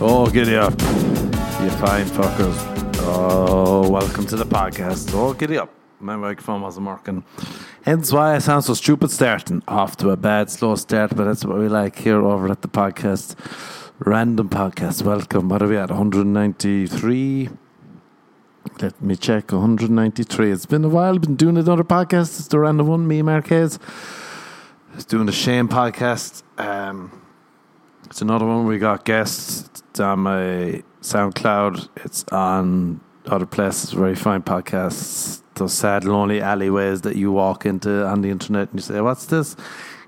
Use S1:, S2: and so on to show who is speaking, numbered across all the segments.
S1: Oh, giddy up. You fine fuckers. Oh, welcome to the podcast. Oh, giddy up. My microphone wasn't working. Hence why I sound so stupid starting off to a bad, slow start, but that's what we like here over at the podcast. Random podcast. Welcome. What are we at? 193. Let me check. 193. It's been a while. Been doing another podcast. It's the random one. Me, Marquez. It's doing the Shame podcast. Um, it's another one. We got guests. It's on my SoundCloud. It's on other places. Very fine podcasts. Those sad, lonely alleyways that you walk into on the internet and you say, "What's this?"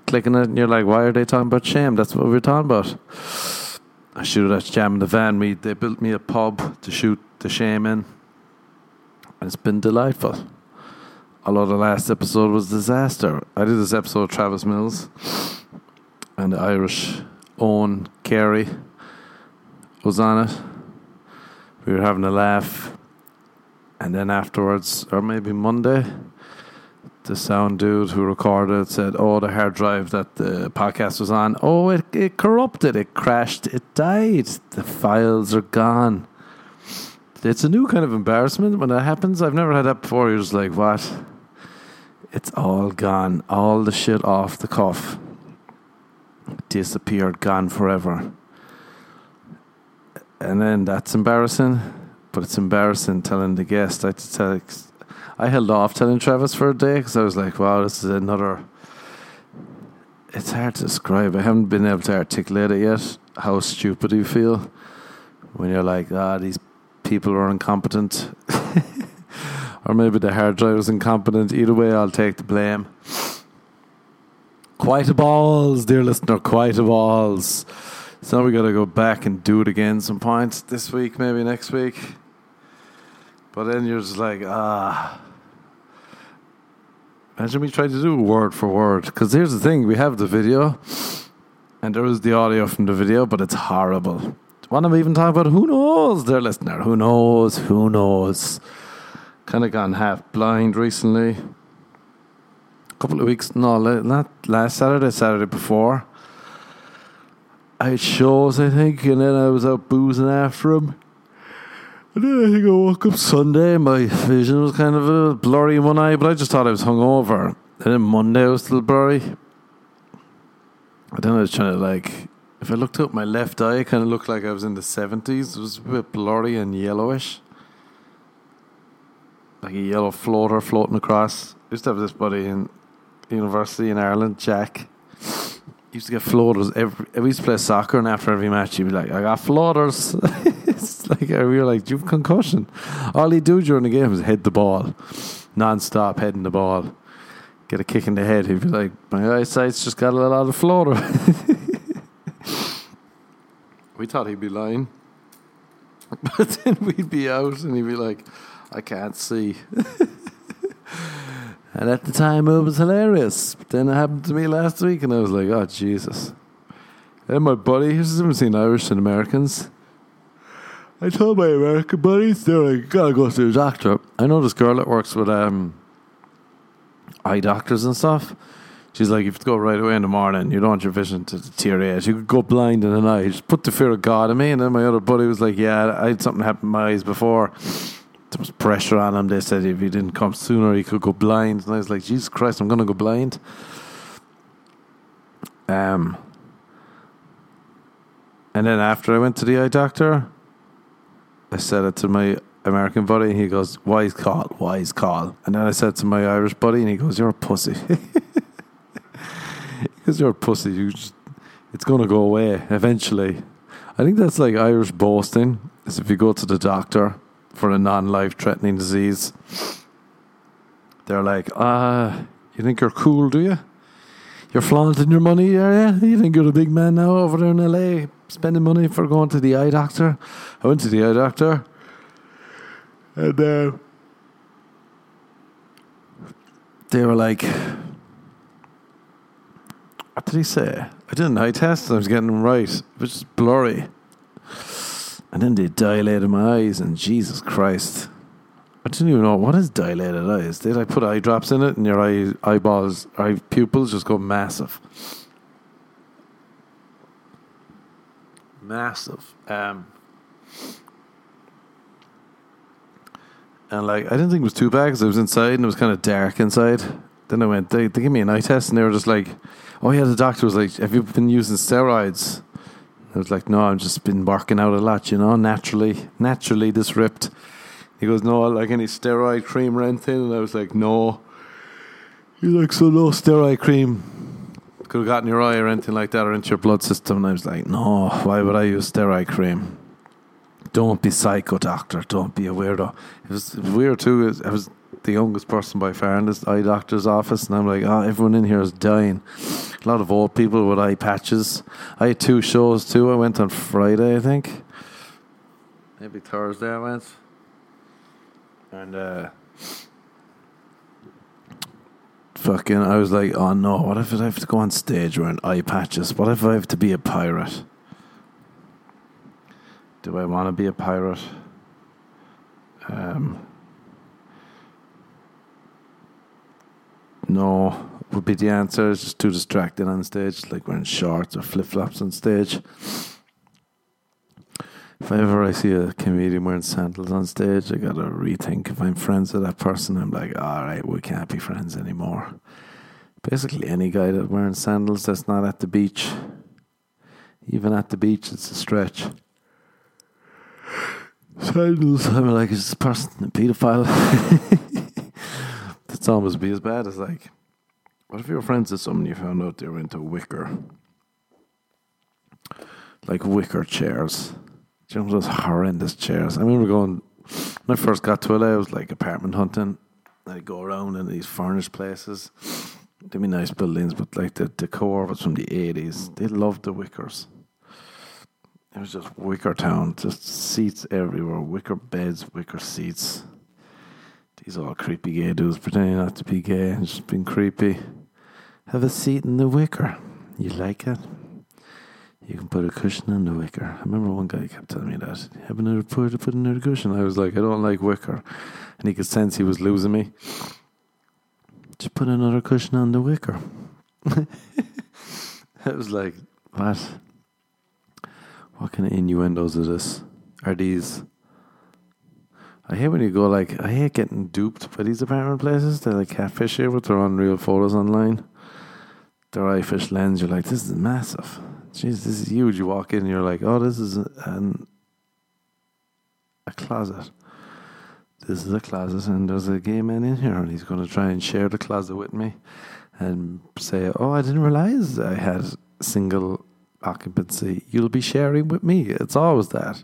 S1: Clicking it, and you're like, "Why are they talking about shame?" That's what we're talking about. I shoot at Jam in the Van. We they built me a pub to shoot the shame in, it's been delightful. Although the last episode was a disaster. I did this episode with Travis Mills and the Irish Owen Carey was on it. We were having a laugh, and then afterwards, or maybe Monday, the sound dude who recorded said, "Oh, the hard drive that the podcast was on, oh, it it corrupted, it crashed, it died. The files are gone." It's a new kind of embarrassment when that happens. I've never had that before. You're just like, "What?" It's all gone, all the shit off the cuff disappeared, gone forever. And then that's embarrassing, but it's embarrassing telling the guest. I tell, I held off telling Travis for a day because I was like, wow, this is another. It's hard to describe. I haven't been able to articulate it yet. How stupid you feel when you're like, ah, these people are incompetent. or maybe the hard drive is incompetent. Either way, I'll take the blame. Quite a balls, dear listener, quite a balls. So we got to go back and do it again some point this week, maybe next week. But then you're just like, ah. Imagine we try to do word for word. Because here's the thing we have the video, and there is the audio from the video, but it's horrible. What am I even talking about? Who knows, dear listener? Who knows? Who knows? Kind of gone half blind recently A couple of weeks, no, not last Saturday, Saturday before. I had shows, I think, and then I was out boozing after him. And then I think I woke up Sunday, my vision was kind of a blurry in one eye, but I just thought I was hungover. And then Monday I was still blurry. And then I was trying to like, if I looked up my left eye, it kind of looked like I was in the 70s. It was a bit blurry and yellowish. Like a yellow floater floating across. I used to have this buddy in university in Ireland, Jack. He Used to get floaters every. We used to play soccer, and after every match, he'd be like, "I got floaters." it's like we were like, "Do you have concussion?" All he'd do during the game was head the ball, non-stop heading the ball. Get a kick in the head. He'd be like, "My eyesight's just got a lot of floater." we thought he'd be lying, but then we'd be out, and he'd be like, "I can't see." And at the time, it was hilarious. But then it happened to me last week, and I was like, oh, Jesus. And my buddy, he's never seen Irish and Americans. I told my American buddies, they're like, gotta go to the doctor. I know this girl that works with um, eye doctors and stuff. She's like, if you go right away in the morning, you don't want your vision to deteriorate. You could go blind in an eye. Just put the fear of God in me. And then my other buddy was like, yeah, I had something happen in my eyes before there was pressure on him. They said if he didn't come sooner, he could go blind. And I was like, Jesus Christ, I'm going to go blind. Um, and then after I went to the eye doctor, I said it to my American buddy, and he goes, "Wise call, wise call." And then I said to my Irish buddy, and he goes, "You're a pussy." Because you're a pussy, you just, it's going to go away eventually. I think that's like Irish boasting. Is if you go to the doctor for a non life threatening disease. They're like, ah, you think you're cool, do you? You're flaunting your money, are you? You think you're a big man now over there in LA, spending money for going to the eye doctor? I went to the eye doctor, and uh, they were like, what did he say? I did an eye test and I was getting them right, which is blurry. And then they dilated my eyes, and Jesus Christ. I didn't even know what is dilated eyes. Did I put eye drops in it and your eye, eyeballs, eye pupils just go massive? Massive. Um, and like, I didn't think it was too bad because I was inside and it was kind of dark inside. Then I went, they, they gave me an eye test and they were just like, oh yeah, the doctor was like, have you been using steroids? I was like, no, I've just been working out a lot, you know, naturally, naturally this ripped. He goes, no, like any steroid cream or anything? And I was like, no. He's like, so no steroid cream could have gotten your eye or anything like that or into your blood system. And I was like, no, why would I use steroid cream? Don't be psycho, doctor. Don't be a weirdo. It was weird too. I was the youngest person by far in this eye doctor's office, and I'm like, oh, everyone in here is dying. A lot of old people with eye patches. I had two shows too. I went on Friday, I think. Maybe Thursday I went. And uh fucking I was like, oh no, what if I have to go on stage wearing eye patches? What if I have to be a pirate? Do I want to be a pirate? Um No, would be the answer. It's just too distracting on stage, like wearing shorts or flip flops on stage. If ever I see a comedian wearing sandals on stage, I gotta rethink if I'm friends with that person. I'm like, all right, we can't be friends anymore. Basically, any guy that's wearing sandals that's not at the beach, even at the beach, it's a stretch. Sandals, I'm like, is this person a pedophile? That's almost be as bad as like, what if your friends with someone you found out they were into wicker, like wicker chairs? Do you know those horrendous chairs? I remember going when I first got to LA. I was like apartment hunting. I'd go around in these furnished places. They'd be nice buildings, but like the decor was from the eighties. They loved the wickers. It was just wicker town, just seats everywhere, wicker beds, wicker seats. These all creepy gay dudes pretending not to be gay and just being creepy. Have a seat in the wicker. You like it? You can put a cushion on the wicker. I remember one guy kept telling me that. Have another put put another cushion. I was like, I don't like wicker, and he could sense he was losing me. Just put another cushion on the wicker. I was like, what? What kind of innuendos are this? Are these? I hate when you go like I hate getting duped by these apartment places. They're like catfish here with their unreal photos online. Their eye fish lens, you're like, this is massive. Jeez, this is huge. You walk in you're like, oh, this is an a closet. This is a closet, and there's a gay man in here, and he's going to try and share the closet with me, and say, oh, I didn't realize I had single occupancy. You'll be sharing with me. It's always that.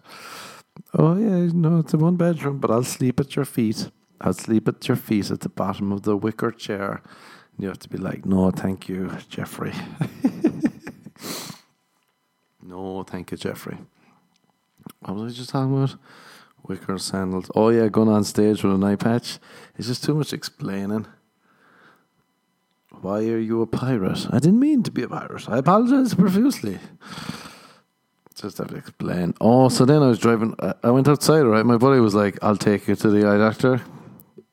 S1: Oh yeah, no, it's a one bedroom, but I'll sleep at your feet. I'll sleep at your feet at the bottom of the wicker chair. And you have to be like, no, thank you, Jeffrey. no, thank you, Jeffrey. What was I just talking about? Wicker sandals. Oh yeah, going on stage with an eye patch. It's just too much explaining. Why are you a pirate? I didn't mean to be a pirate. I apologize profusely just have to explain. Oh, so then I was driving. I went outside, right? My buddy was like, "I'll take you to the eye doctor."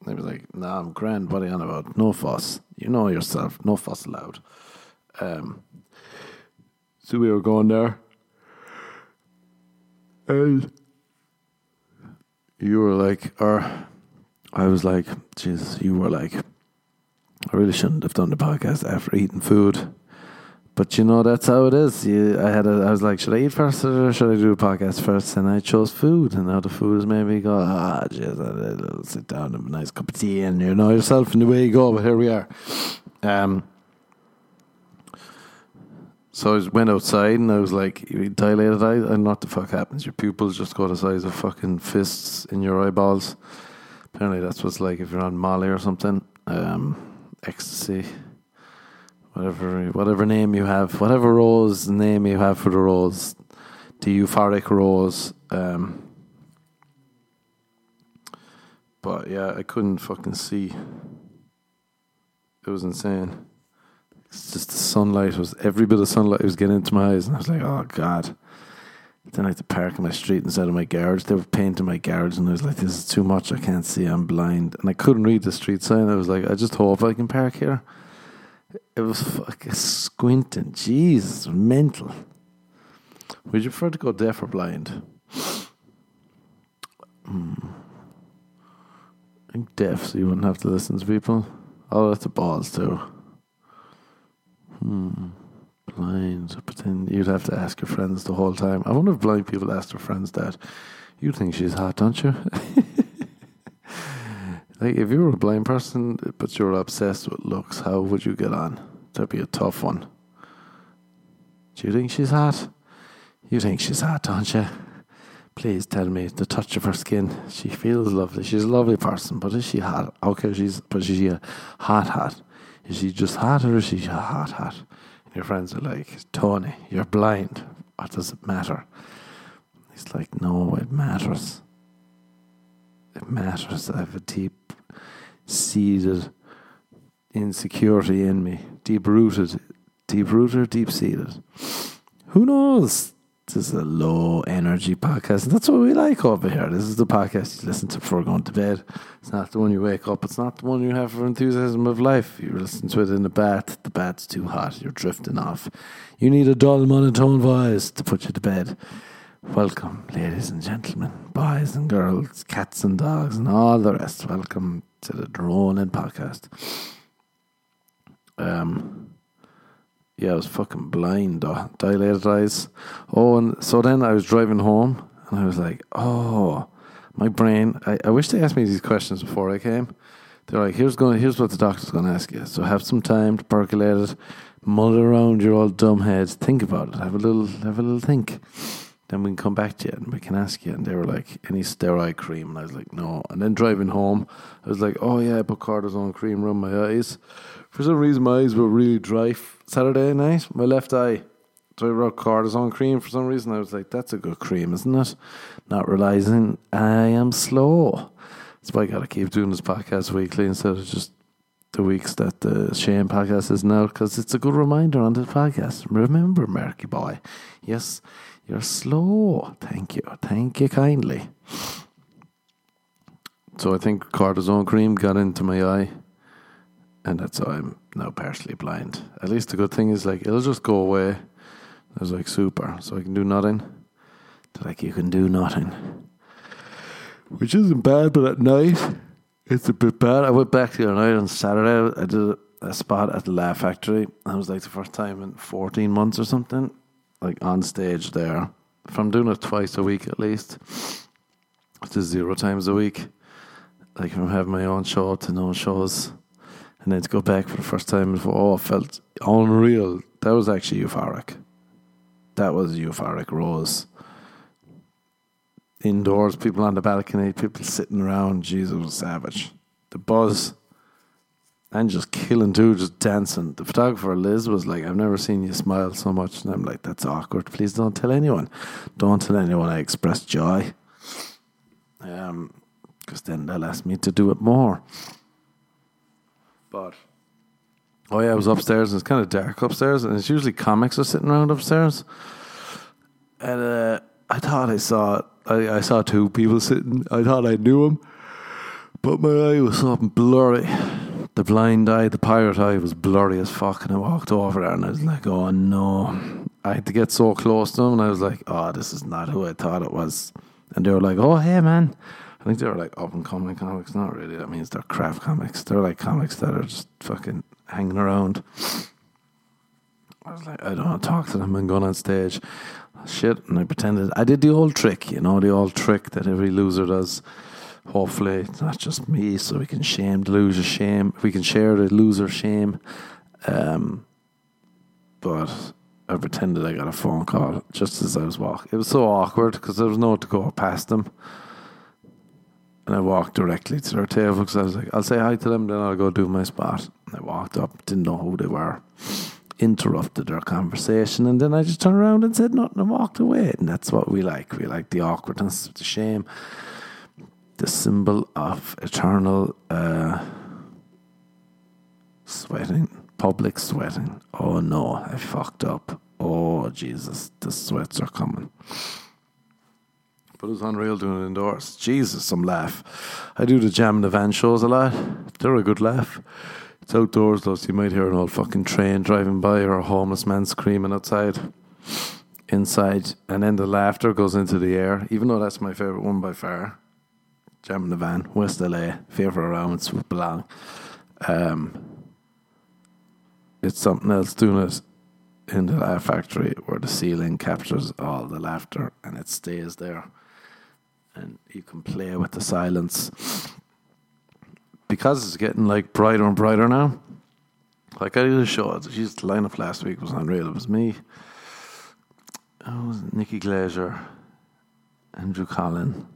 S1: I was like, "Nah, I'm grand. What are you on about? No fuss. You know yourself. No fuss allowed." Um. So we were going there, and you were like, or I was like, Jesus, you were like, I really shouldn't have done the podcast after eating food. But you know that's how it is. You, I had a, I was like, should I eat first or should I do a podcast first? And I chose food, and now the food made me go, ah, jeez, I'll sit down and have a nice cup of tea, and you know yourself, and away you go. But here we are. Um, so I went outside, and I was like, dilated eye, and what the fuck happens? Your pupils just go the size of fucking fists in your eyeballs. Apparently, that's what's like if you're on Molly or something. Um, ecstasy whatever whatever name you have, whatever rose name you have for the rose, the euphoric rose. Um, but yeah, I couldn't fucking see. It was insane. It's just the sunlight was every bit of sunlight was getting into my eyes, and I was like, "Oh God!" Then I had to park in my street instead of my garage. They were painting my garage, and I was like, "This is too much. I can't see. I'm blind." And I couldn't read the street sign. I was like, "I just hope I can park here." It was fucking squinting. Jesus, mental. Would you prefer to go deaf or blind? Hmm. I think deaf, so you wouldn't have to listen to people. Oh, that's the balls too. Hmm. Blind, but then you'd have to ask your friends the whole time. I wonder if blind people ask their friends that. You think she's hot, don't you? like, if you were a blind person, but you're obsessed with looks, how would you get on? That'd be a tough one. Do you think she's hot? You think she's hot, don't you? Please tell me the touch of her skin. She feels lovely. She's a lovely person, but is she hot? Okay, she's but is she a hot hot? Is she just hot or is she a hot hot? And your friends are like, Tony, you're blind. What does it matter? He's like, No, it matters. It matters. I have a deep seated insecurity in me. Deep rooted. Deep rooted, deep seated. Who knows? This is a low energy podcast. And that's what we like over here. This is the podcast you listen to before going to bed. It's not the one you wake up. It's not the one you have for enthusiasm of life. You listen to it in the bath. The bath's too hot. You're drifting off. You need a dull monotone voice to put you to bed. Welcome, ladies and gentlemen, boys and girls, cats and dogs, and all the rest. Welcome to the Droning Podcast. Um, yeah, I was fucking blind, though. dilated eyes. Oh, and so then I was driving home, and I was like, oh, my brain. I, I wish they asked me these questions before I came. They're like, here's going, here's what the doctor's going to ask you. So have some time to percolate it, mull around your old dumb head, think about it, have a little, have a little think. Then we can come back to you and we can ask you. And they were like, any steroid cream? And I was like, no. And then driving home, I was like, oh yeah, I put cortisone cream around my eyes. For some reason, my eyes were really dry Saturday night. My left eye. So I wrote cortisone cream for some reason. I was like, that's a good cream, isn't it? Not realizing I am slow. That's why I got to keep doing this podcast weekly instead of just the weeks that the Shane podcast is now because it's a good reminder on this podcast. Remember, Merky boy, yes, you're slow. Thank you. Thank you kindly. So I think cortisone cream got into my eye and that's why I'm now partially blind. At least the good thing is like it'll just go away. I was like super, so I can do nothing. They're like you can do nothing, which isn't bad. But at night, it's a bit bad. I went back the other night on Saturday. I did a spot at the Laugh Factory. That was like the first time in 14 months or something, like on stage there. I'm doing it twice a week at least, to zero times a week. Like I'm having my own show to no shows and then to go back for the first time, oh, it felt unreal. That was actually euphoric. That was euphoric. Rose indoors, people on the balcony, people sitting around. Jesus was savage. The buzz and just killing too, just dancing. The photographer Liz was like, "I've never seen you smile so much," and I'm like, "That's awkward. Please don't tell anyone. Don't tell anyone I expressed joy." Um, because then they'll ask me to do it more. But oh yeah, I was upstairs and it's kind of dark upstairs, and it's usually comics are sitting around upstairs. And uh, I thought I saw I, I saw two people sitting. I thought I knew them, but my eye was something blurry. The blind eye, the pirate eye, was blurry as fuck. And I walked over there, and I was like, "Oh no!" I had to get so close to them, and I was like, "Oh, this is not who I thought it was." And they were like, "Oh, hey, man." I think they were like up and coming comics. Not really. That means they're craft comics. They're like comics that are just fucking hanging around. I was like, I don't want to talk to them and going on stage. Shit. And I pretended. I did the old trick, you know, the old trick that every loser does. Hopefully, it's not just me, so we can shame the loser shame. We can share the loser shame. Um, but I pretended I got a phone call just as I was walking. It was so awkward because there was no to go past them. And I walked directly to their table because I was like, I'll say hi to them, then I'll go do my spot. And I walked up, didn't know who they were, interrupted their conversation, and then I just turned around and said nothing and walked away. And that's what we like. We like the awkwardness, the shame, the symbol of eternal uh, sweating, public sweating. Oh no, I fucked up. Oh Jesus, the sweats are coming. But it was unreal doing it indoors. Jesus, some laugh. I do the jam and the van shows a lot. They're a good laugh. It's outdoors though, so you might hear an old fucking train driving by or a homeless man screaming outside. Inside, and then the laughter goes into the air. Even though that's my favorite one by far, Jam in the Van, West LA, favorite around, swoop along. Um, it's something else doing it in the Laugh Factory where the ceiling captures all the laughter and it stays there. And you can play with the silence. Because it's getting like brighter and brighter now. Like I did a show, geez, the lineup last week was unreal. It was me, oh, was Nikki Glazer, Andrew Collin,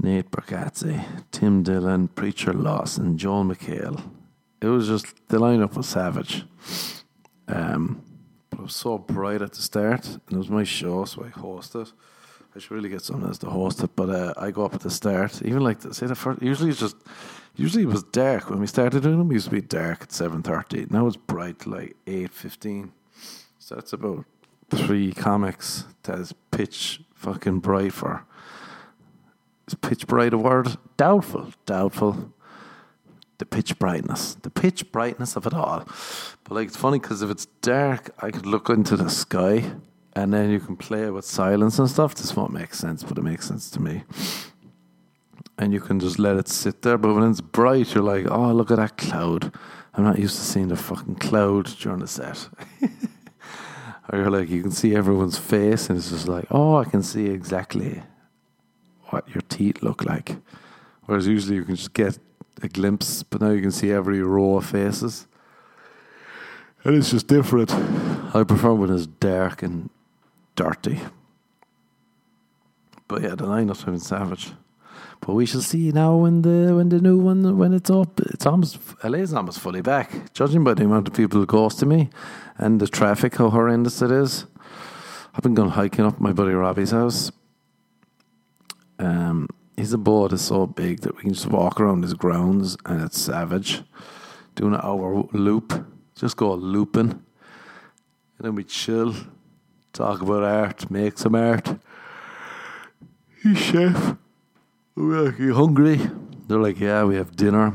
S1: Nate Bargatze, Tim Dillon, Preacher Lawson, Joel McHale. It was just the lineup was savage. Um, but it was so bright at the start, and it was my show, so I hosted. I should really get someone else to host it, but uh, I go up at the start. Even like the, say the first, usually it's just usually it was dark when we started doing them. It used to be dark at seven thirty. Now it's bright like eight fifteen. So that's about three comics that is pitch fucking bright for. Is pitch bright a word? Doubtful, doubtful the pitch brightness, the pitch brightness of it all. But like it's funny because if it's dark, I could look into the sky, and then you can play with silence and stuff. This won't make sense, but it makes sense to me. And you can just let it sit there. But when it's bright, you're like, oh, look at that cloud. I'm not used to seeing the fucking cloud during the set. or you're like, you can see everyone's face, and it's just like, oh, I can see exactly what your teeth look like. Whereas usually you can just get a glimpse, but now you can see every row of faces. And it's just different. I prefer when it's dark and dirty. But yeah, the lineup's been savage. But we shall see now when the when the new one when it's up. It's almost LA's almost fully back. Judging by the amount of people to me and the traffic, how horrendous it is. I've been going hiking up my buddy Robbie's house. Um, his abode is so big that we can just walk around his grounds and it's savage. Doing an hour loop, just go looping. And then we chill, talk about art, make some art. He's chef. We're like, you hungry? They're like, yeah, we have dinner.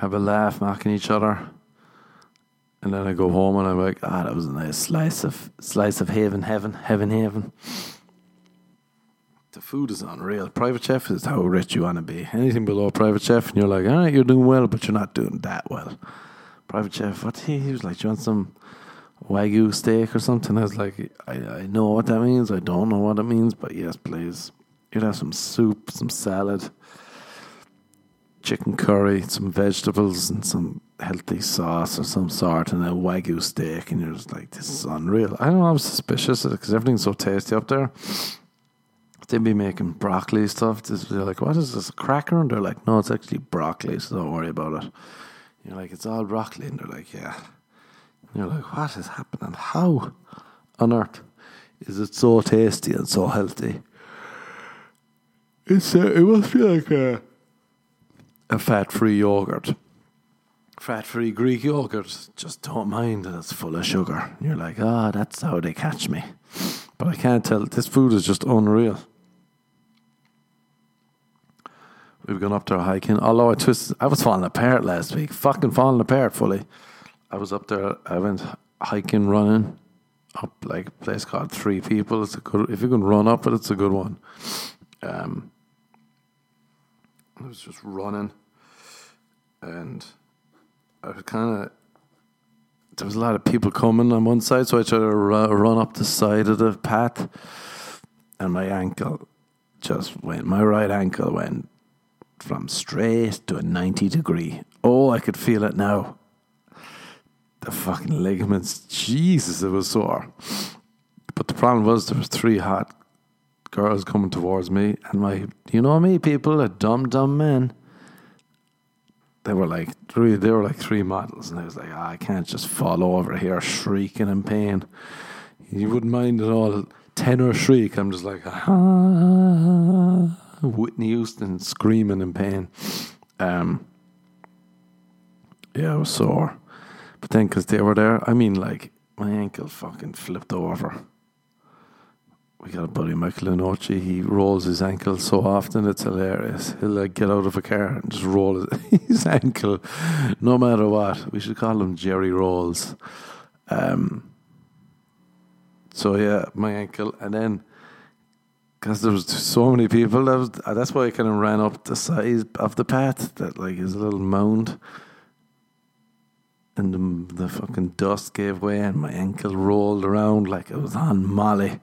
S1: Have a laugh, mocking each other. And then I go home and I'm like, ah, that was a nice slice of slice of heaven, heaven, heaven, heaven the food is unreal. Private chef is how rich you want to be. Anything below private chef, and you're like, all right, you're doing well, but you're not doing that well. Private chef, what he, he was like, do you want some wagyu steak or something? I was like, I, I know what that means. I don't know what it means, but yes, please. You'd have some soup, some salad, chicken curry, some vegetables, and some healthy sauce or some sort, and a wagyu steak. And you're just like, this is unreal. I don't know, I was suspicious because everything's so tasty up there they'd be making broccoli stuff. They're like, what is this, a cracker? And they're like, no, it's actually broccoli, so don't worry about it. You're like, it's all broccoli. And they're like, yeah. And you're like, what is happening? How on earth is it so tasty and so healthy? It's uh, It must be like a, a fat free yogurt. Fat free Greek yogurt. Just don't mind that it's full of sugar. And you're like, ah, oh, that's how they catch me. But I can't tell. This food is just unreal. We've gone up there hiking. Although I twisted, I was falling apart last week. Fucking falling apart fully. I was up there. I went hiking, running up like a place called Three People. It's a good. If you can run up it, it's a good one. Um, I was just running, and I was kind of. There was a lot of people coming on one side, so I tried to run up the side of the path, and my ankle just went. My right ankle went from straight to a 90 degree. Oh, I could feel it now. The fucking ligaments, Jesus, it was sore. But the problem was there was three hot girls coming towards me, and my, you know me, people, a dumb, dumb men. They were like three. They were like three models, and I was like, oh, I can't just fall over here shrieking in pain. You wouldn't mind at all tenor shriek. I'm just like, ah. Whitney Houston screaming in pain. Um, yeah, I was sore. But then, because they were there, I mean, like, my ankle fucking flipped over. we got a buddy, Michael Lenoci. He rolls his ankle so often, it's hilarious. He'll like get out of a car and just roll his ankle no matter what. We should call him Jerry Rolls. Um, so, yeah, my ankle. And then, because there was so many people, that was, that's why I kind of ran up the side of the path that like is a little mound and the, the fucking dust gave way and my ankle rolled around like it was on Molly.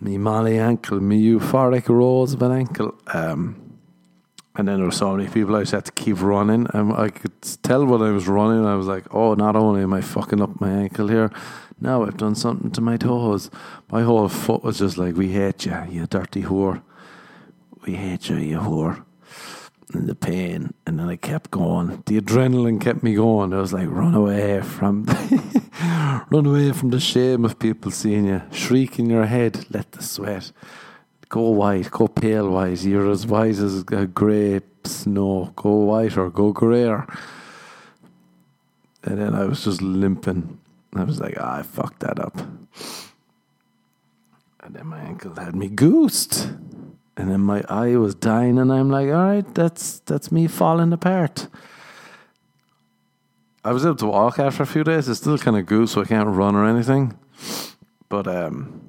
S1: Me Molly ankle, me euphoric rolls of an ankle. Um, and then there were so many people I just had to keep running. And I could tell when I was running, I was like, oh, not only am I fucking up my ankle here, now I've done something to my toes. My whole foot was just like, we hate you, you dirty whore. We hate you, you whore and the pain, and then I kept going. The adrenaline kept me going. I was like, run away from, run away from the shame of people seeing you. Shriek in your head, let the sweat. Go white, go pale white. You're as white as a grey snow. Go white or go greyer. And then I was just limping. I was like, ah, I fucked that up. And then my ankle had me goosed and then my eye was dying, and I'm like, all right, that's that's me falling apart. I was able to walk after a few days. It's still kind of goose, so I can't run or anything. But um,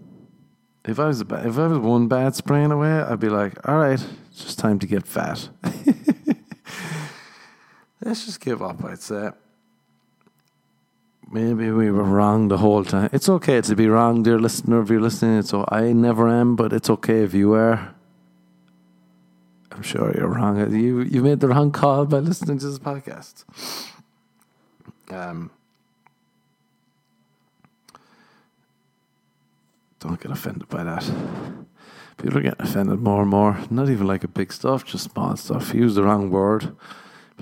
S1: if I was if I was one bad sprain away, I'd be like, all right, it's just time to get fat. Let's just give up. I'd say. Maybe we were wrong the whole time. It's okay to be wrong, dear listener. If you're listening, so I never am, but it's okay if you are. I'm sure you're wrong. You you made the wrong call by listening to this podcast. Um, don't get offended by that. People are getting offended more and more. Not even like a big stuff, just small stuff. Use the wrong word.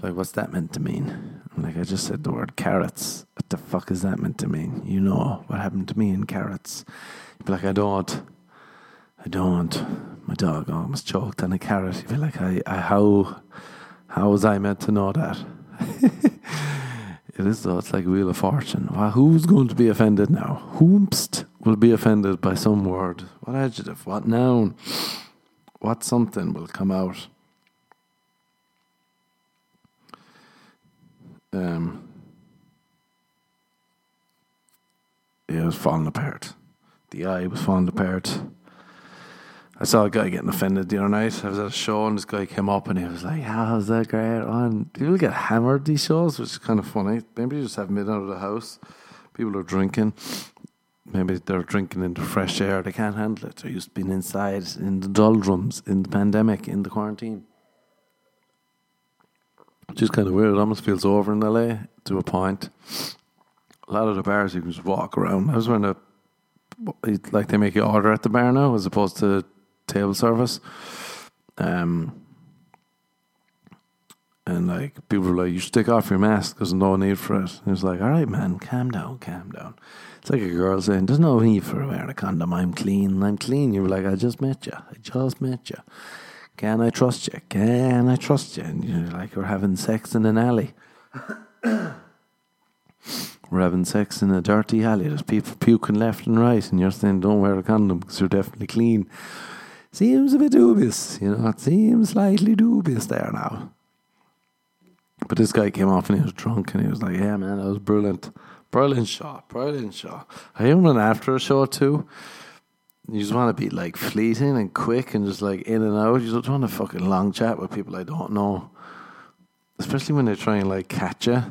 S1: Like, what's that meant to mean? I'm like, I just said the word carrots. What the fuck is that meant to mean? You know what happened to me in carrots. You'd be like, I don't. I don't. My dog oh, almost choked on a carrot. You feel like, I, I, how, how was I meant to know that? it is though. It's like Wheel of Fortune. Well, who's going to be offended now? Whomst will be offended by some word? What adjective? What noun? What something will come out? Um, it was falling apart. The eye was falling apart. I saw a guy getting offended the other night. I was at a show and this guy came up and he was like, How's that great on? People get hammered these shows, which is kind of funny. Maybe you just haven't been out of the house. People are drinking. Maybe they're drinking in the fresh air. They can't handle it. They're used to being inside in the doldrums, in the pandemic, in the quarantine. Which is kind of weird. It almost feels over in LA to a point. A lot of the bars you can just walk around. I was wearing a like they make you order at the bar now as opposed to table service. Um, and like people were like, "You should take off your mask. There's no need for it." And he was like, "All right, man, calm down, calm down." It's like a girl saying, "There's no need for wearing a condom. I'm clean. I'm clean." You were like, "I just met you. I just met you. Can I trust you? Can I trust you?" And you're like, "We're having sex in an alley." we're having sex in a dirty alley. There's people puking left and right, and you're saying, "Don't wear a condom because you're definitely clean." seems a bit dubious, you know, it seems slightly dubious there now. But this guy came off and he was drunk and he was like, Yeah, man, that was brilliant. Brilliant shot, brilliant shot. I even went after a show too. You just want to be like fleeting and quick and just like in and out. You don't want to fucking long chat with people I don't know. Especially when they try and like catch you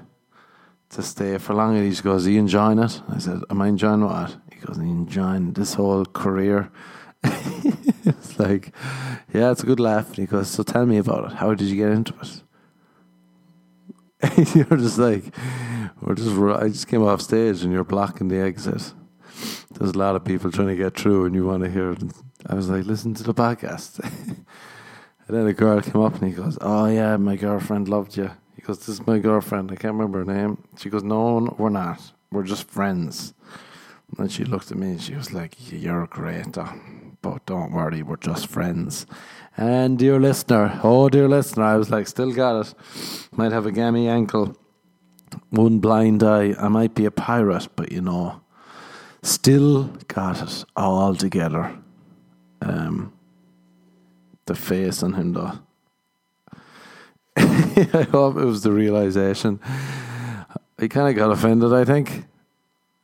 S1: to stay for long. And he just goes, Are you enjoying it? I said, Am I enjoying what? He goes, enjoying this whole career? it's like, yeah, it's a good laugh. And he goes, so tell me about it. How did you get into it? You're just like, we're just, I just came off stage and you're blocking the exit. There's a lot of people trying to get through and you want to hear it. I was like, listen to the podcast. and then a girl came up and he goes, oh yeah, my girlfriend loved you. He goes, this is my girlfriend. I can't remember her name. She goes, no, we're not. We're just friends. And she looked at me and she was like, you're great. Though but don't worry, we're just friends. And dear listener, oh dear listener, I was like, still got it. Might have a gammy ankle, one blind eye. I might be a pirate, but you know, Still got it all together. Um, the face on him, though. I hope it was the realization. He kind of got offended, I think,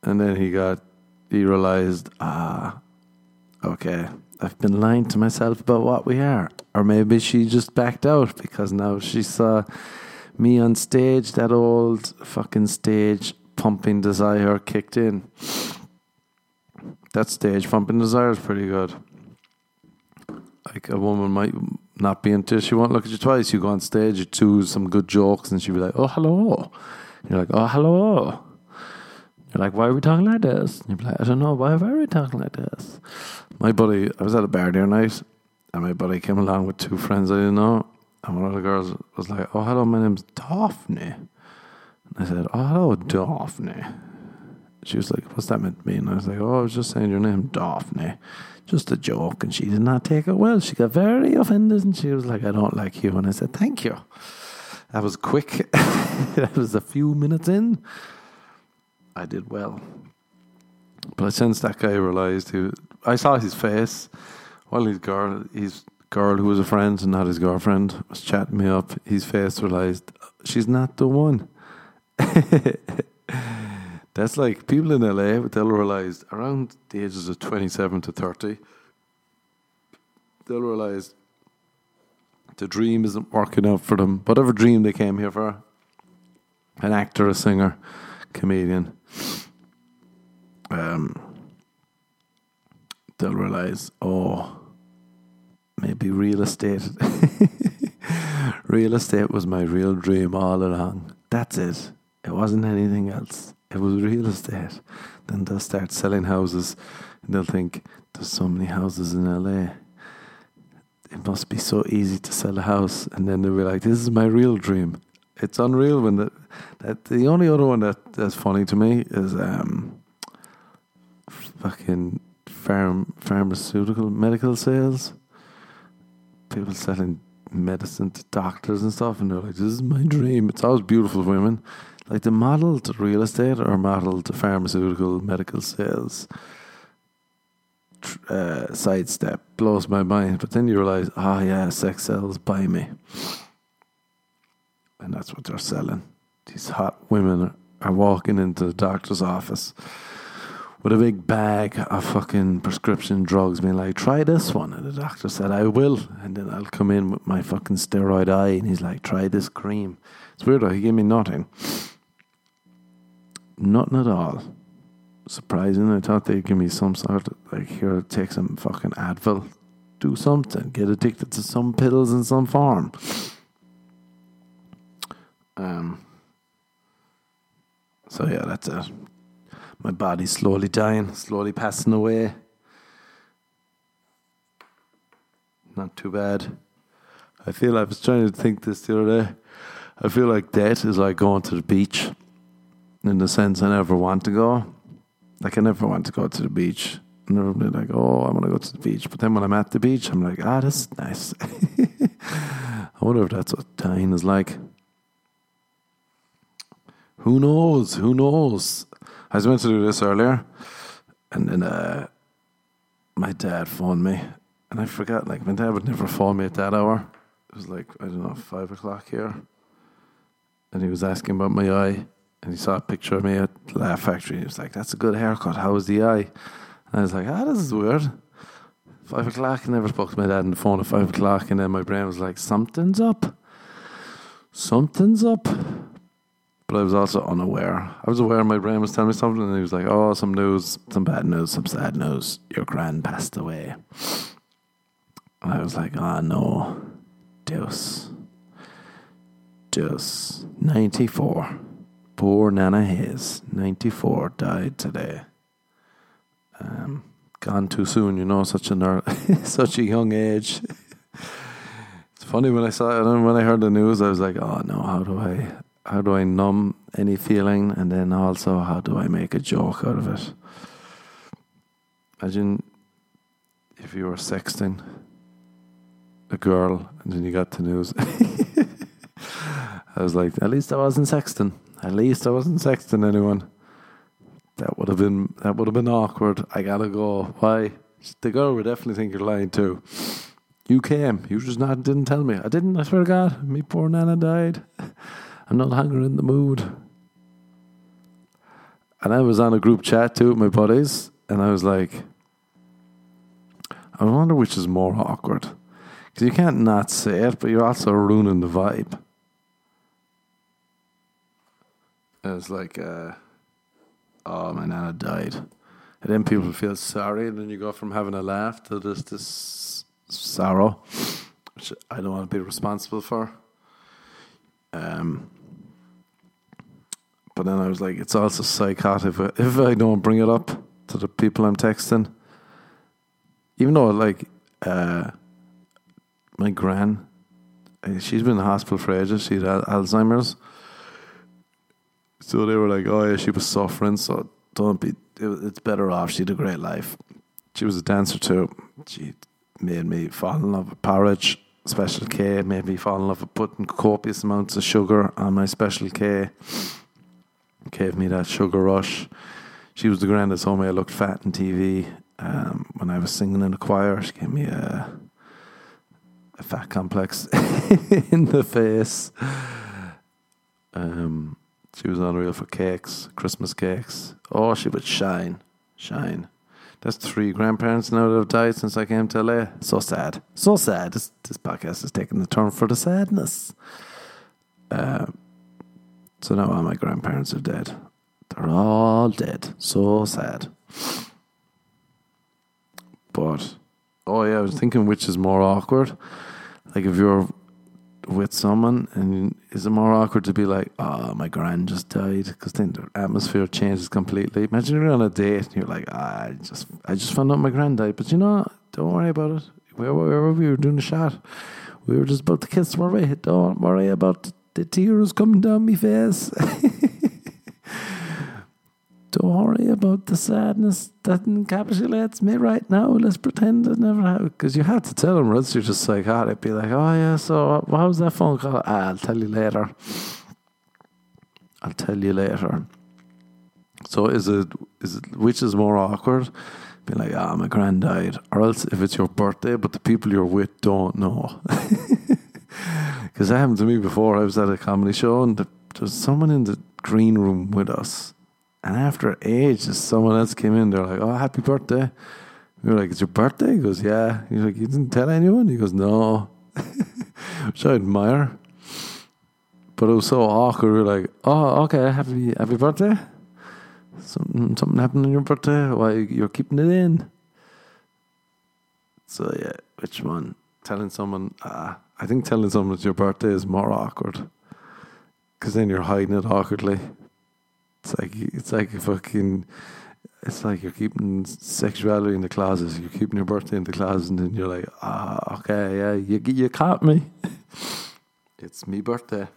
S1: and then he got he realized, ah, okay, I've been lying to myself about what we are, or maybe she just backed out because now she saw me on stage. That old fucking stage pumping desire kicked in. That stage pumping desire is pretty good. Like a woman might not be into it, she won't look at you twice. You go on stage, you choose some good jokes, and she'll be like, "Oh, hello." You're like, "Oh, hello." You're like, "Why are we talking like this?" And you're like, "I don't know. Why are we talking like this?" My buddy, I was at a bar the other night, and my buddy came along with two friends I didn't know, and one of the girls was like, "Oh, hello, my name's Daphne." And I said, "Oh, hello, Daphne." She was like, "What's that meant to mean?" I was like, "Oh, I was just saying your name, Daphne." Just a joke, and she did not take it well. She got very offended, and she was like, "I don't like you." And I said, "Thank you." That was quick. that was a few minutes in. I did well, but I sensed that guy realized who I saw his face while his girl, his girl who was a friend and not his girlfriend, was chatting me up. His face realized she's not the one. That's like people in LA, they'll realize around the ages of 27 to 30, they'll realize the dream isn't working out for them. Whatever dream they came here for an actor, a singer, comedian um, they'll realize, oh, maybe real estate. real estate was my real dream all along. That's it. It wasn't anything else. It was real estate. Then they'll start selling houses and they'll think, there's so many houses in LA. It must be so easy to sell a house. And then they'll be like, this is my real dream. It's unreal when the, that, the only other one that, that's funny to me is um, fucking farm pharmaceutical medical sales. People selling medicine to doctors and stuff, and they're like, "This is my dream." It's always beautiful women, like the modeled real estate or modeled pharmaceutical medical sales. Uh, sidestep blows my mind, but then you realize, ah, oh, yeah, sex sells. Buy me, and that's what they're selling. These hot women are walking into the doctor's office with a big bag of fucking prescription drugs, being like, try this one. And the doctor said, I will. And then I'll come in with my fucking steroid eye. And he's like, try this cream. It's weird though, he gave me nothing. Nothing at all. Surprising. I thought they'd give me some sort of, like, here, take some fucking Advil. Do something. Get addicted to some pills in some form. Um. So yeah, that's it my body's slowly dying, slowly passing away. Not too bad. I feel I was trying to think this the other day. I feel like death is like going to the beach in the sense I never want to go. Like I never want to go to the beach. I never be like, oh, I want to go to the beach. But then when I'm at the beach, I'm like, ah, this is nice. I wonder if that's what dying is like. Who knows? Who knows? I was meant to do this earlier, and then uh, my dad phoned me, and I forgot. Like my dad would never phone me at that hour. It was like I don't know five o'clock here, and he was asking about my eye, and he saw a picture of me at Laugh Factory. He was like, "That's a good haircut. How was the eye?" And I was like, "Ah, this is weird." Five o'clock. I never spoke to my dad on the phone at five o'clock, and then my brain was like, "Something's up. Something's up." but I was also unaware. I was aware my brain was telling me something, and he was like, "Oh, some news, some bad news, some sad news. Your grand passed away." And I was like, "Ah, oh, no, Deus, Deus, ninety-four. Poor Nana Hayes, ninety-four, died today. Um, gone too soon, you know, such a such a young age." it's funny when I saw it, and when I heard the news, I was like, "Oh no, how do I?" how do I numb any feeling, and then also how do I make a joke out of it? Imagine if you were sexting a girl and then you got the news. I was like, at least I wasn't sexting. At least I wasn't sexting anyone. That would have been that would have been awkward. I gotta go. Why? The girl would definitely think you're lying too. You came. You just not didn't tell me. I didn't. I swear to God, me poor nana died. I'm no longer in the mood. And I was on a group chat too with my buddies, and I was like, I wonder which is more awkward. Because you can't not say it, but you're also ruining the vibe. And it's like, uh, oh, my nana died. And then people feel sorry, and then you go from having a laugh to this, this sorrow, which I don't want to be responsible for. Um, but then I was like, it's also psychotic if I, if I don't bring it up to the people I'm texting. Even though, like, uh, my gran, uh, she's been in the hospital for ages. She had Alzheimer's. So they were like, oh, yeah, she was suffering, so don't be, it's better off. She had a great life. She was a dancer too. She made me fall in love with porridge, Special K, made me fall in love with putting copious amounts of sugar on my Special K. Gave me that sugar rush. She was the grandest homie. I looked fat in TV. Um, when I was singing in the choir, she gave me a, a fat complex in the face. Um, she was unreal for cakes, Christmas cakes. Oh, she would shine, shine. That's three grandparents now that have died since I came to LA. So sad. So sad. This, this podcast is taking the turn for the sadness. Uh, so now all my grandparents are dead. They're all dead. So sad. But, oh yeah, I was thinking which is more awkward. Like if you're with someone and is it more awkward to be like, oh, my grand just died? Because then the atmosphere changes completely. Imagine you're on a date and you're like, ah, I just, I just found out my grand died. But you know, don't worry about it. Where, where were we? We were doing the shot. We were just about to kiss, we? Don't worry about the tears coming down my face. Don't worry about the sadness that encapsulates me right now. Let's pretend it never happened. Because you had to tell them, or else you're just psychotic. Be like, oh, yeah, so what was that phone call? Ah, I'll tell you later. I'll tell you later. So is it, is it which is more awkward? Be like, ah, my grand died. Or else if it's your birthday, but the people you're with don't know. Because that happened to me before. I was at a comedy show and there was someone in the green room with us. And after ages, someone else came in. They're like, "Oh, happy birthday!" We were like, "It's your birthday?" He goes, "Yeah." He's like, "You didn't tell anyone?" He goes, "No," which I admire. But it was so awkward. We are like, "Oh, okay, happy happy birthday." Something something happened on your birthday. Why you're keeping it in? So yeah, which one? Telling someone, uh, I think telling someone it's your birthday is more awkward. Because then you're hiding it awkwardly. It's like it's like fucking. It's like you're keeping sexuality in the closet. You're keeping your birthday in the closet, and then you're like, ah, okay, yeah, you you caught me. it's me birthday.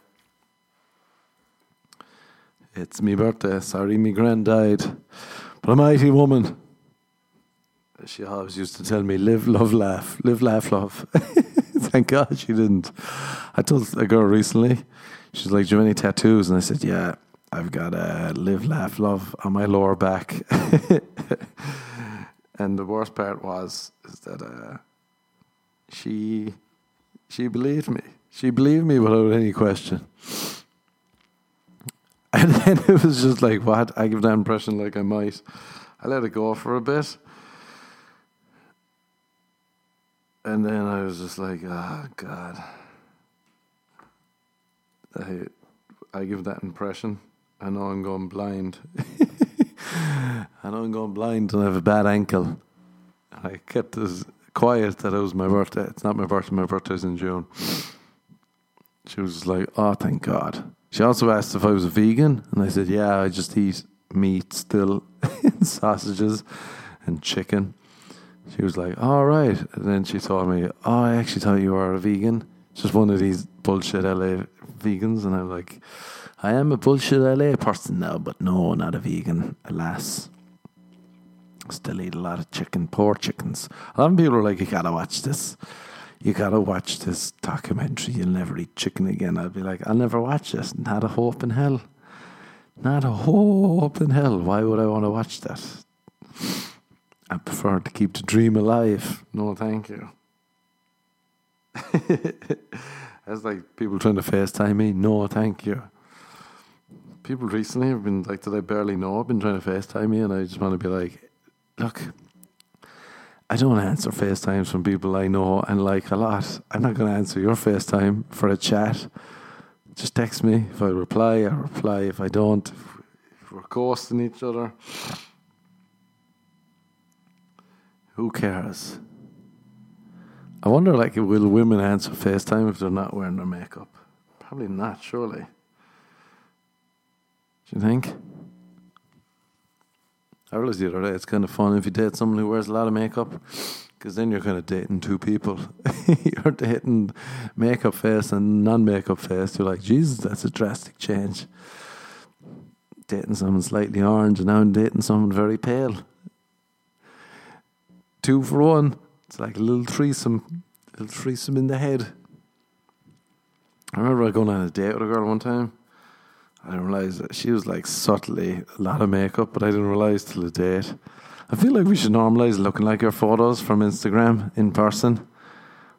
S1: It's me birthday. Sorry, me grand died, but a mighty woman. She always used to tell me, "Live, love, laugh. Live, laugh, love." Thank God she didn't. I told a girl recently. She's like, "Do you have any tattoos?" And I said, "Yeah." I've got a live, laugh, love on my lower back. and the worst part was is that uh, she she believed me. She believed me without any question. And then it was just like, what? I give that impression like I might. I let it go for a bit. And then I was just like, oh, God. I, I give that impression. I know I'm going blind. I know I'm going blind and I have a bad ankle. I kept as quiet that it was my birthday. It's not my birthday, my birthday's in June. She was like, oh, thank God. She also asked if I was a vegan, and I said, yeah, I just eat meat still, and sausages and chicken. She was like, all right. And then she told me, oh, I actually thought you were a vegan. Just one of these bullshit LA vegans. And I'm like, I am a bullshit LA person now, but no, not a vegan, alas. Still eat a lot of chicken, poor chickens. A lot of people are like, you gotta watch this. You gotta watch this documentary. You'll never eat chicken again. I'd be like, I'll never watch this. Not a hope in hell. Not a hope in hell. Why would I want to watch that? I prefer to keep the dream alive. No, thank you. That's like people trying to FaceTime me. No, thank you. People recently have been like that I barely know. I've been trying to FaceTime me, and I just want to be like, look, I don't answer FaceTimes from people I know and like a lot. I'm not going to answer your FaceTime for a chat. Just text me. If I reply, I reply. If I don't, if we're ghosting each other, who cares? I wonder, like, will women answer FaceTime if they're not wearing their makeup? Probably not, surely. You think? I realized the other day it's kind of fun if you date someone who wears a lot of makeup, because then you're kind of dating two people. you're dating makeup face and non-makeup face. You're like, Jesus, that's a drastic change. Dating someone slightly orange, and now I'm dating someone very pale. Two for one. It's like a little threesome, a little threesome in the head. I remember going on a date with a girl one time. I didn't realize that she was like subtly a lot of makeup, but I didn't realize till the date. I feel like we should normalize looking like our photos from Instagram in person.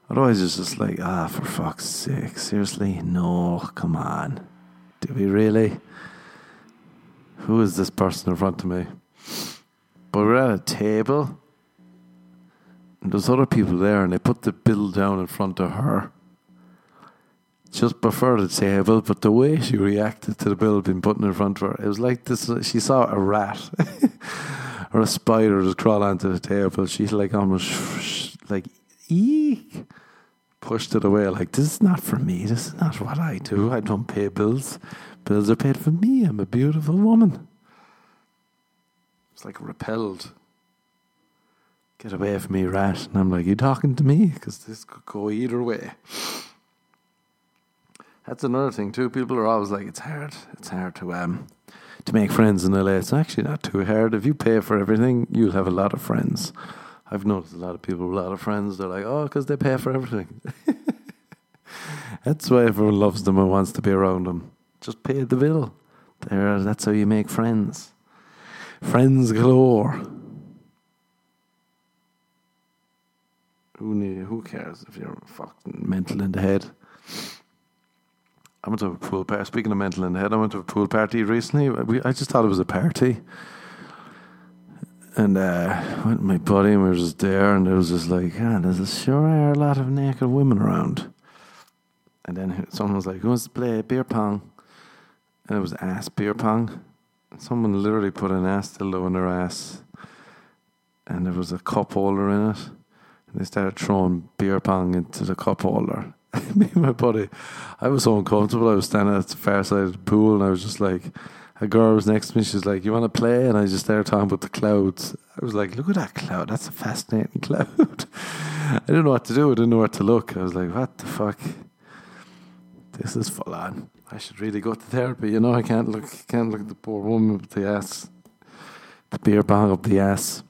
S1: Otherwise, it's just like, ah, for fuck's sake, seriously? No, come on. Do we really? Who is this person in front of me? But we're at a table, and there's other people there, and they put the bill down in front of her just prefer the table, but the way she reacted to the bill being put in front of her, it was like this. She saw a rat or a spider just crawl onto the table. She like almost like eek pushed it away. Like this is not for me. This is not what I do. I don't pay bills. Bills are paid for me. I'm a beautiful woman. It's like repelled. Get away from me, rat. And I'm like, you talking to me? Because this could go either way. That's another thing too. People are always like, it's hard. It's hard to um to make friends in LA. It's actually not too hard. If you pay for everything, you'll have a lot of friends. I've noticed a lot of people with a lot of friends. They're like, oh, because they pay for everything. that's why everyone loves them and wants to be around them. Just pay the bill. There, that's how you make friends. Friends galore. Who need, Who cares if you're fucking mental in the head? I went to a pool party. Speaking of mental the head, I went to a pool party recently. We, I just thought it was a party. And uh, went my buddy, and we were just there, and it was just like, ah, there's a sure are a lot of naked women around. And then someone was like, who wants to play beer pong? And it was ass beer pong. And someone literally put an ass dildo in their ass, and there was a cup holder in it. And they started throwing beer pong into the cup holder. me and my buddy, I was so uncomfortable. I was standing at the far side of the pool and I was just like, a girl was next to me. She's like, "You want to play?" And I just started talking about the clouds. I was like, "Look at that cloud. That's a fascinating cloud." I didn't know what to do. I didn't know where to look. I was like, "What the fuck? This is full on. I should really go to therapy." You know, I can't look. Can't look at the poor woman with the ass, the beer bong up the ass.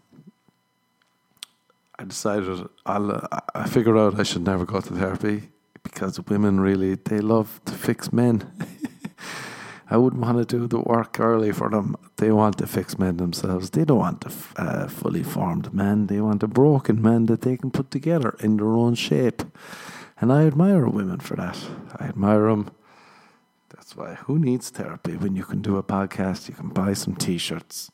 S1: I decided I'll. I figured out I should never go to therapy because women really they love to fix men. I wouldn't want to do the work early for them. They want to fix men themselves. They don't want a uh, fully formed man. They want a broken man that they can put together in their own shape. And I admire women for that. I admire them. That's why who needs therapy when you can do a podcast? You can buy some t-shirts.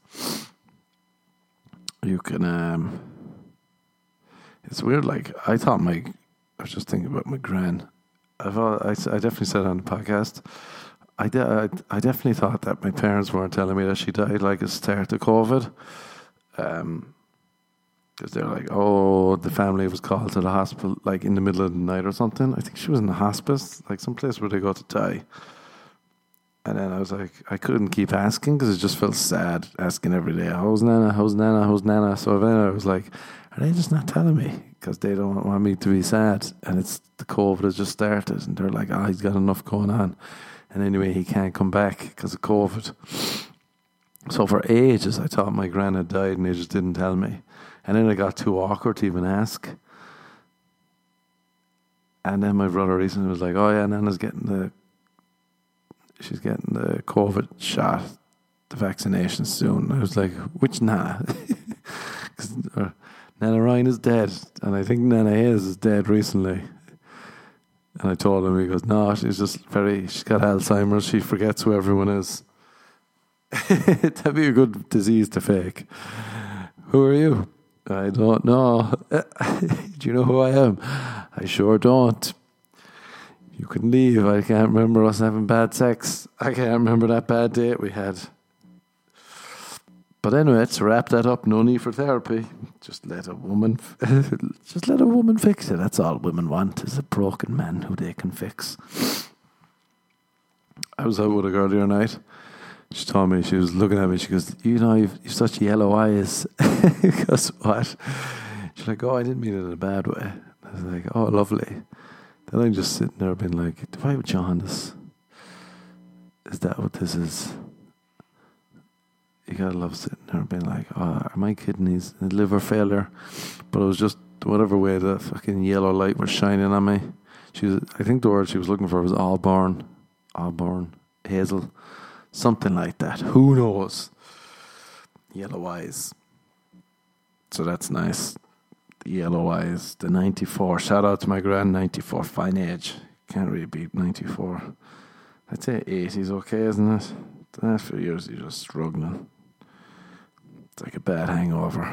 S1: You can. Um, it's weird. Like I thought my I was just thinking about my gran. I've, I, I definitely said on the podcast, I, de- I, I, definitely thought that my parents weren't telling me that she died like a start of COVID. Um, because they're like, oh, the family was called to the hospital like in the middle of the night or something. I think she was in the hospice, like some place where they go to die. And then I was like, I couldn't keep asking because it just felt sad asking every day, how's Nana, how's Nana, how's Nana. So then I was like, are they just not telling me? because they don't want me to be sad. And it's the COVID has just started, and they're like, "Ah, oh, he's got enough going on." And anyway, he can't come back because of COVID. So for ages, I thought my gran had died, and they just didn't tell me. And then it got too awkward to even ask. And then my brother recently was like, "Oh yeah, Nana's getting the, she's getting the COVID shot the vaccination soon. I was like, which Nana? Nana Ryan is dead, and I think Nana Hayes is dead recently. And I told him, he goes, no, she's just very, she's got Alzheimer's. She forgets who everyone is. That'd be a good disease to fake. Who are you? I don't know. Do you know who I am? I sure don't. You can leave. I can't remember us having bad sex. I can't remember that bad date we had. But anyway, to wrap that up, no need for therapy. Just let a woman, just let a woman fix it. That's all women want is a broken man who they can fix. I was out with a girl the other night. She told me she was looking at me. She goes, "You know, you've, you've such yellow eyes." Because what? She's like, "Oh, I didn't mean it in a bad way." I was like, "Oh, lovely." Then I'm just sitting there, being like, "Do I have jaundice? Is that what this is?" You gotta love sitting there, and being like, "Oh, my kidneys liver failure?" But it was just whatever way the fucking yellow light was shining on me. She was, I think the word she was looking for was Allborn, Allborn, Hazel something like that. Who knows? Yellow eyes. So that's nice. The yellow eyes, the 94. Shout out to my grand 94, fine age. Can't really beat 94. I'd say 80 is okay, isn't it? The last few years, you're just struggling. Like a bad hangover.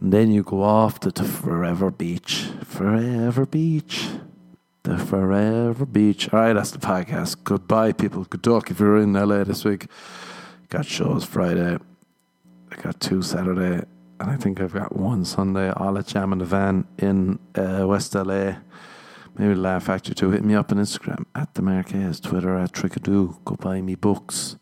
S1: And then you go off to, to Forever Beach. Forever Beach. The Forever Beach. All right, that's the podcast. Goodbye, people. Good talk if you're in LA this week. Got shows Friday. I got two Saturday. And I think I've got one Sunday. All at Jam in the Van in uh, West LA. Maybe Laugh Factory too. Hit me up on Instagram at the Marquez, Twitter at Trickadoo. Go buy me books.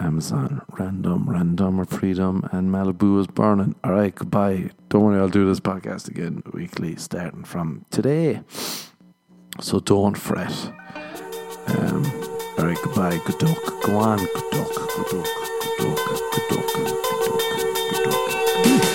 S1: Amazon, Random, Random or Freedom, and Malibu is burning. All right, goodbye. Don't worry, I'll do this podcast again weekly starting from today. So don't fret. Um, all right, goodbye. Good talk. Go on. Good talk. Good talk. Good talk. Good talk. Good talk. Good. Good.